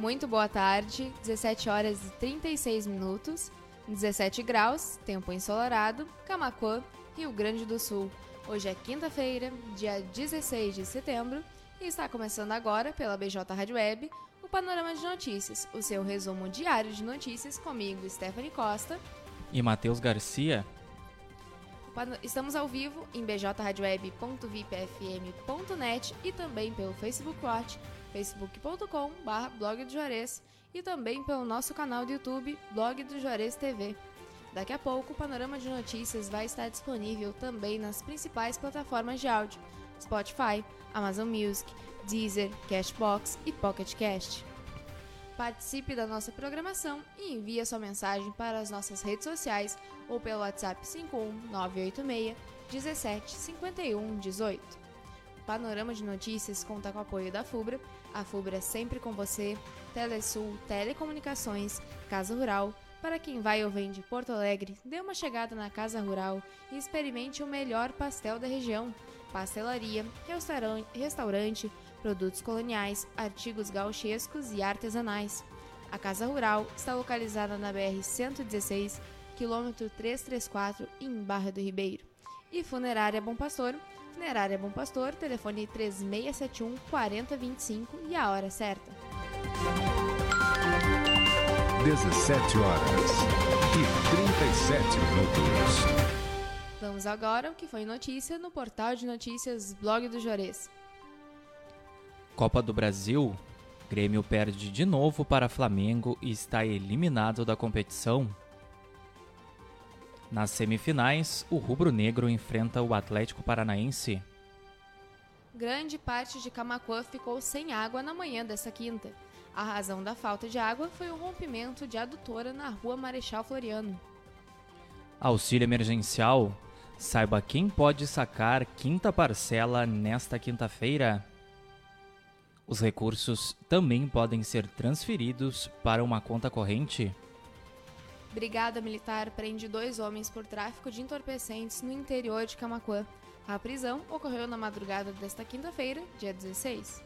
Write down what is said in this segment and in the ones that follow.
Muito boa tarde, 17 horas e 36 minutos, 17 graus, tempo ensolarado, Camacuã, Rio Grande do Sul. Hoje é quinta-feira, dia 16 de setembro, e está começando agora pela BJ Rádio Web o Panorama de Notícias, o seu resumo diário de notícias comigo, Stephanie Costa. E Matheus Garcia. Estamos ao vivo em bjradioweb.vipfm.net e também pelo Facebook Watch, facebook.com.br blog do Juarez e também pelo nosso canal do YouTube, Blog do Juarez TV. Daqui a pouco, o Panorama de Notícias vai estar disponível também nas principais plataformas de áudio, Spotify, Amazon Music, Deezer, Cashbox e Pocket Cast. Participe da nossa programação e envie sua mensagem para as nossas redes sociais ou pelo WhatsApp 51986 17 51 18. Panorama de Notícias conta com o apoio da FUBRA. A FUBRA é sempre com você. Telesul, Telecomunicações, Casa Rural. Para quem vai ou vem de Porto Alegre, dê uma chegada na Casa Rural e experimente o melhor pastel da região. Pastelaria, restaurante produtos coloniais, artigos gauchescos e artesanais. A Casa Rural está localizada na BR-116, quilômetro 334, em Barra do Ribeiro. E Funerária Bom Pastor, Funerária Bom Pastor, telefone 3671 4025 e a hora certa. 17 horas e 37 minutos. Vamos agora ao que foi notícia no portal de notícias Blog do Juarez. Copa do Brasil, Grêmio perde de novo para Flamengo e está eliminado da competição. Nas semifinais, o rubro-negro enfrenta o Atlético Paranaense. Grande parte de Camacuã ficou sem água na manhã desta quinta. A razão da falta de água foi o rompimento de adutora na rua Marechal Floriano. Auxílio emergencial. Saiba quem pode sacar quinta parcela nesta quinta-feira. Os recursos também podem ser transferidos para uma conta corrente. Brigada Militar prende dois homens por tráfico de entorpecentes no interior de Camacuã. A prisão ocorreu na madrugada desta quinta-feira, dia 16.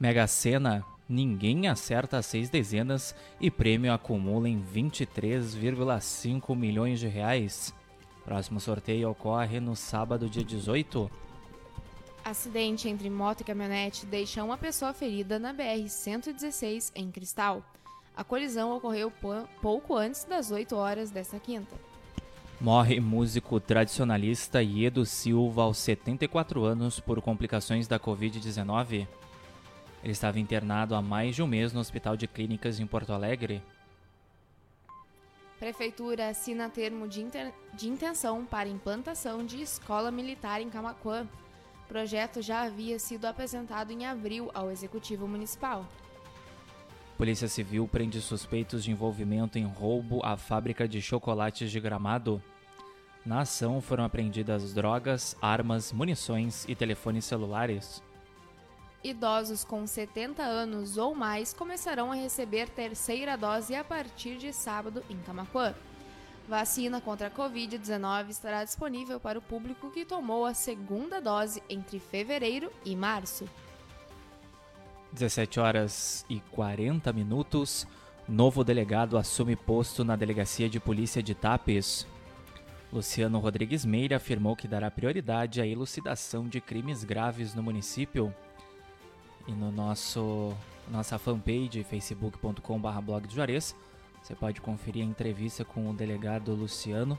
Mega Sena, ninguém acerta as seis dezenas e prêmio acumula em 23,5 milhões de reais. Próximo sorteio ocorre no sábado, dia 18. Acidente entre moto e caminhonete deixa uma pessoa ferida na BR-116 em Cristal. A colisão ocorreu pouco antes das 8 horas desta quinta. Morre músico tradicionalista Iedo Silva aos 74 anos por complicações da Covid-19. Ele estava internado há mais de um mês no Hospital de Clínicas em Porto Alegre. Prefeitura assina termo de, de intenção para implantação de escola militar em Camacuã projeto já havia sido apresentado em abril ao Executivo Municipal. Polícia Civil prende suspeitos de envolvimento em roubo à fábrica de chocolates de Gramado. Na ação foram apreendidas drogas, armas, munições e telefones celulares. Idosos com 70 anos ou mais começarão a receber terceira dose a partir de sábado em Camacuã. Vacina contra a Covid-19 estará disponível para o público que tomou a segunda dose entre fevereiro e março. 17 horas e 40 minutos. Novo delegado assume posto na Delegacia de Polícia de Tapes. Luciano Rodrigues Meira afirmou que dará prioridade à elucidação de crimes graves no município. E no nosso nossa fanpage facebook.com/blog Juarez você pode conferir a entrevista com o delegado Luciano,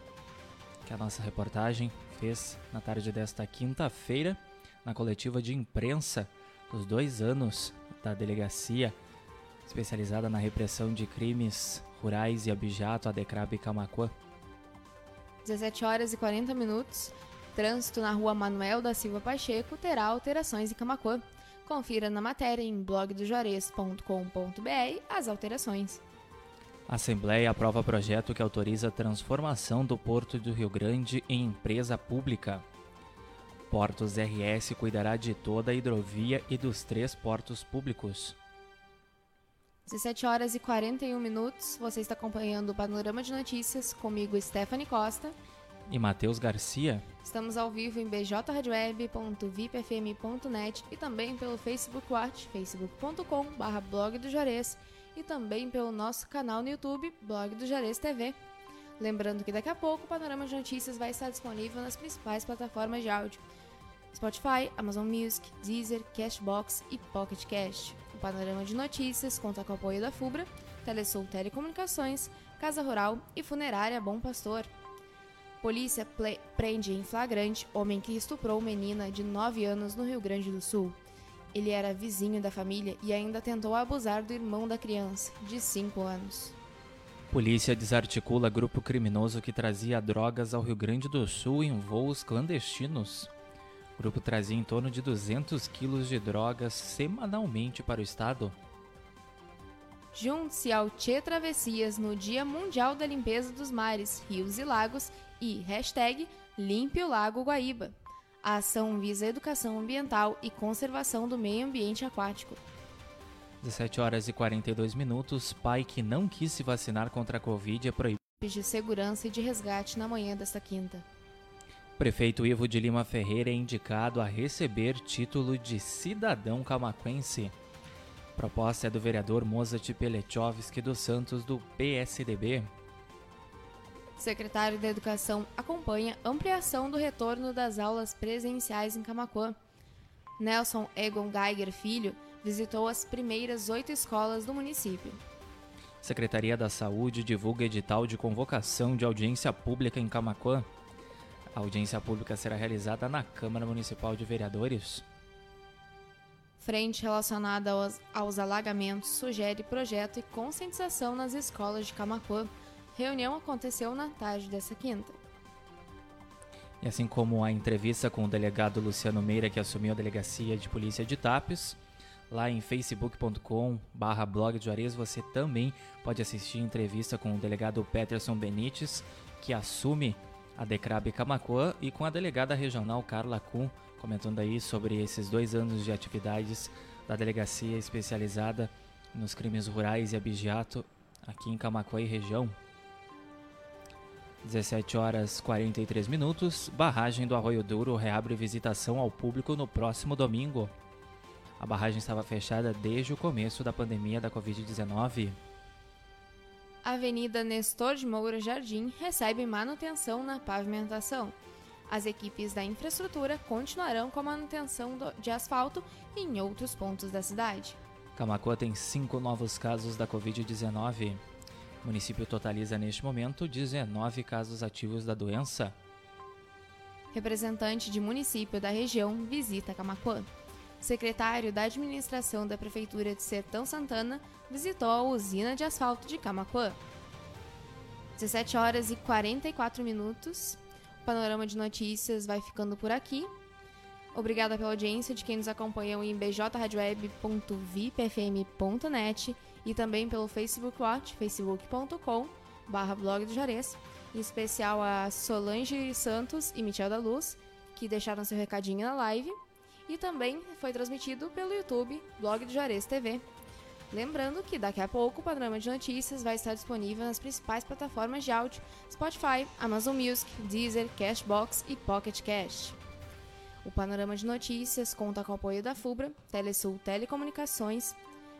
que a nossa reportagem fez na tarde desta quinta-feira, na coletiva de imprensa dos dois anos da delegacia especializada na repressão de crimes rurais e abijato, a Decrab e Camacuã. 17 horas e 40 minutos. Trânsito na rua Manuel da Silva Pacheco terá alterações em Camacuã. Confira na matéria em blogdojores.com.br as alterações. A Assembleia aprova projeto que autoriza a transformação do Porto do Rio Grande em empresa pública. Portos RS cuidará de toda a hidrovia e dos três portos públicos. 17 horas e 41 minutos. Você está acompanhando o Panorama de Notícias comigo, Stephanie Costa. E Matheus Garcia. Estamos ao vivo em bjradioweb.vipfm.net e também pelo Facebook Watch, facebook.com.br blog do Juarez e também pelo nosso canal no YouTube, Blog do Juarez TV. Lembrando que daqui a pouco o Panorama de Notícias vai estar disponível nas principais plataformas de áudio. Spotify, Amazon Music, Deezer, Cashbox e Pocket Cast. O Panorama de Notícias conta com o apoio da FUBRA, Telesul Telecomunicações, Casa Rural e Funerária Bom Pastor. Polícia prende em flagrante homem que estuprou menina de 9 anos no Rio Grande do Sul. Ele era vizinho da família e ainda tentou abusar do irmão da criança, de 5 anos. Polícia desarticula grupo criminoso que trazia drogas ao Rio Grande do Sul em voos clandestinos. O grupo trazia em torno de 200 quilos de drogas semanalmente para o estado. Junte-se ao Tchê Travessias no Dia Mundial da Limpeza dos Mares, Rios e Lagos e hashtag Limpe o Lago Guaíba. A ação visa a educação ambiental e conservação do meio ambiente aquático. 17 horas e 42 minutos. Pai que não quis se vacinar contra a Covid é proibido. De segurança e de resgate na manhã desta quinta. Prefeito Ivo de Lima Ferreira é indicado a receber título de cidadão camaquense. Proposta é do vereador Mozart Pelechovski dos Santos, do PSDB. Secretário da Educação acompanha ampliação do retorno das aulas presenciais em Camacuã. Nelson Egon Geiger Filho visitou as primeiras oito escolas do município. Secretaria da Saúde divulga edital de convocação de audiência pública em Camacuã. A audiência pública será realizada na Câmara Municipal de Vereadores. Frente relacionada aos, aos alagamentos sugere projeto e conscientização nas escolas de Camacuã. Reunião aconteceu na tarde dessa quinta. E assim como a entrevista com o delegado Luciano Meira, que assumiu a delegacia de polícia de Tapes, lá em facebook.com barra blog de Juarez, você também pode assistir a entrevista com o delegado Peterson Benites, que assume a Decrab Camacuã e com a delegada regional Carla Kuhn, comentando aí sobre esses dois anos de atividades da delegacia especializada nos crimes rurais e abigeato aqui em Camacuã e região. 17 horas 43 minutos, barragem do Arroio Duro reabre visitação ao público no próximo domingo. A barragem estava fechada desde o começo da pandemia da Covid-19. Avenida Nestor de Moura Jardim recebe manutenção na pavimentação. As equipes da infraestrutura continuarão com a manutenção de asfalto em outros pontos da cidade. Camacuã tem cinco novos casos da Covid-19. O município totaliza neste momento 19 casos ativos da doença. Representante de município da região visita Camacuã secretário da administração da Prefeitura de Sertão Santana, visitou a usina de asfalto de Camacuã. 17 horas e 44 minutos. O panorama de notícias vai ficando por aqui. Obrigada pela audiência de quem nos acompanhou em bjradioweb.vipfm.net e também pelo Facebook Watch, facebook.com barra blog do Jarez. Em especial a Solange Santos e Michel da Luz, que deixaram seu recadinho na live e também foi transmitido pelo YouTube, blog do Juarez TV. Lembrando que daqui a pouco o panorama de notícias vai estar disponível nas principais plataformas de áudio: Spotify, Amazon Music, Deezer, Cashbox e Pocket Cash. O panorama de notícias conta com o apoio da FUBRA, Telesul Telecomunicações,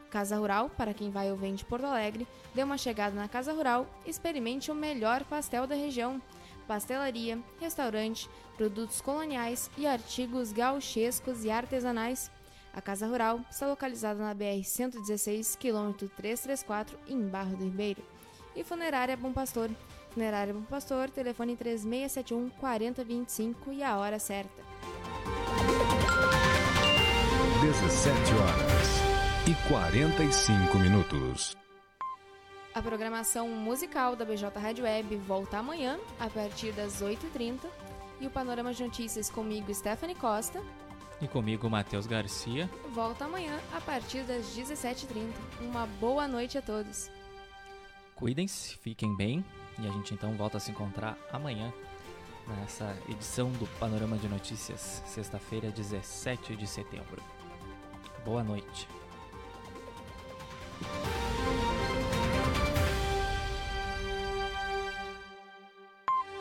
Casa Rural, para quem vai ou vem de Porto Alegre, dê uma chegada na Casa Rural, experimente o melhor pastel da região pastelaria, restaurante, produtos coloniais e artigos gauchescos e artesanais. A Casa Rural está localizada na BR-116, quilômetro 334, em Barra do Ribeiro. E Funerária Bom Pastor. Funerária Bom Pastor, telefone 3671 4025 e a hora certa. 17 horas e 45 minutos. A programação musical da BJ Rádio Web volta amanhã, a partir das 8h30. E o Panorama de Notícias comigo, Stephanie Costa. E comigo, Matheus Garcia. Volta amanhã, a partir das 17h30. Uma boa noite a todos. Cuidem-se, fiquem bem. E a gente então volta a se encontrar amanhã nessa edição do Panorama de Notícias, sexta-feira, 17 de setembro. Boa noite.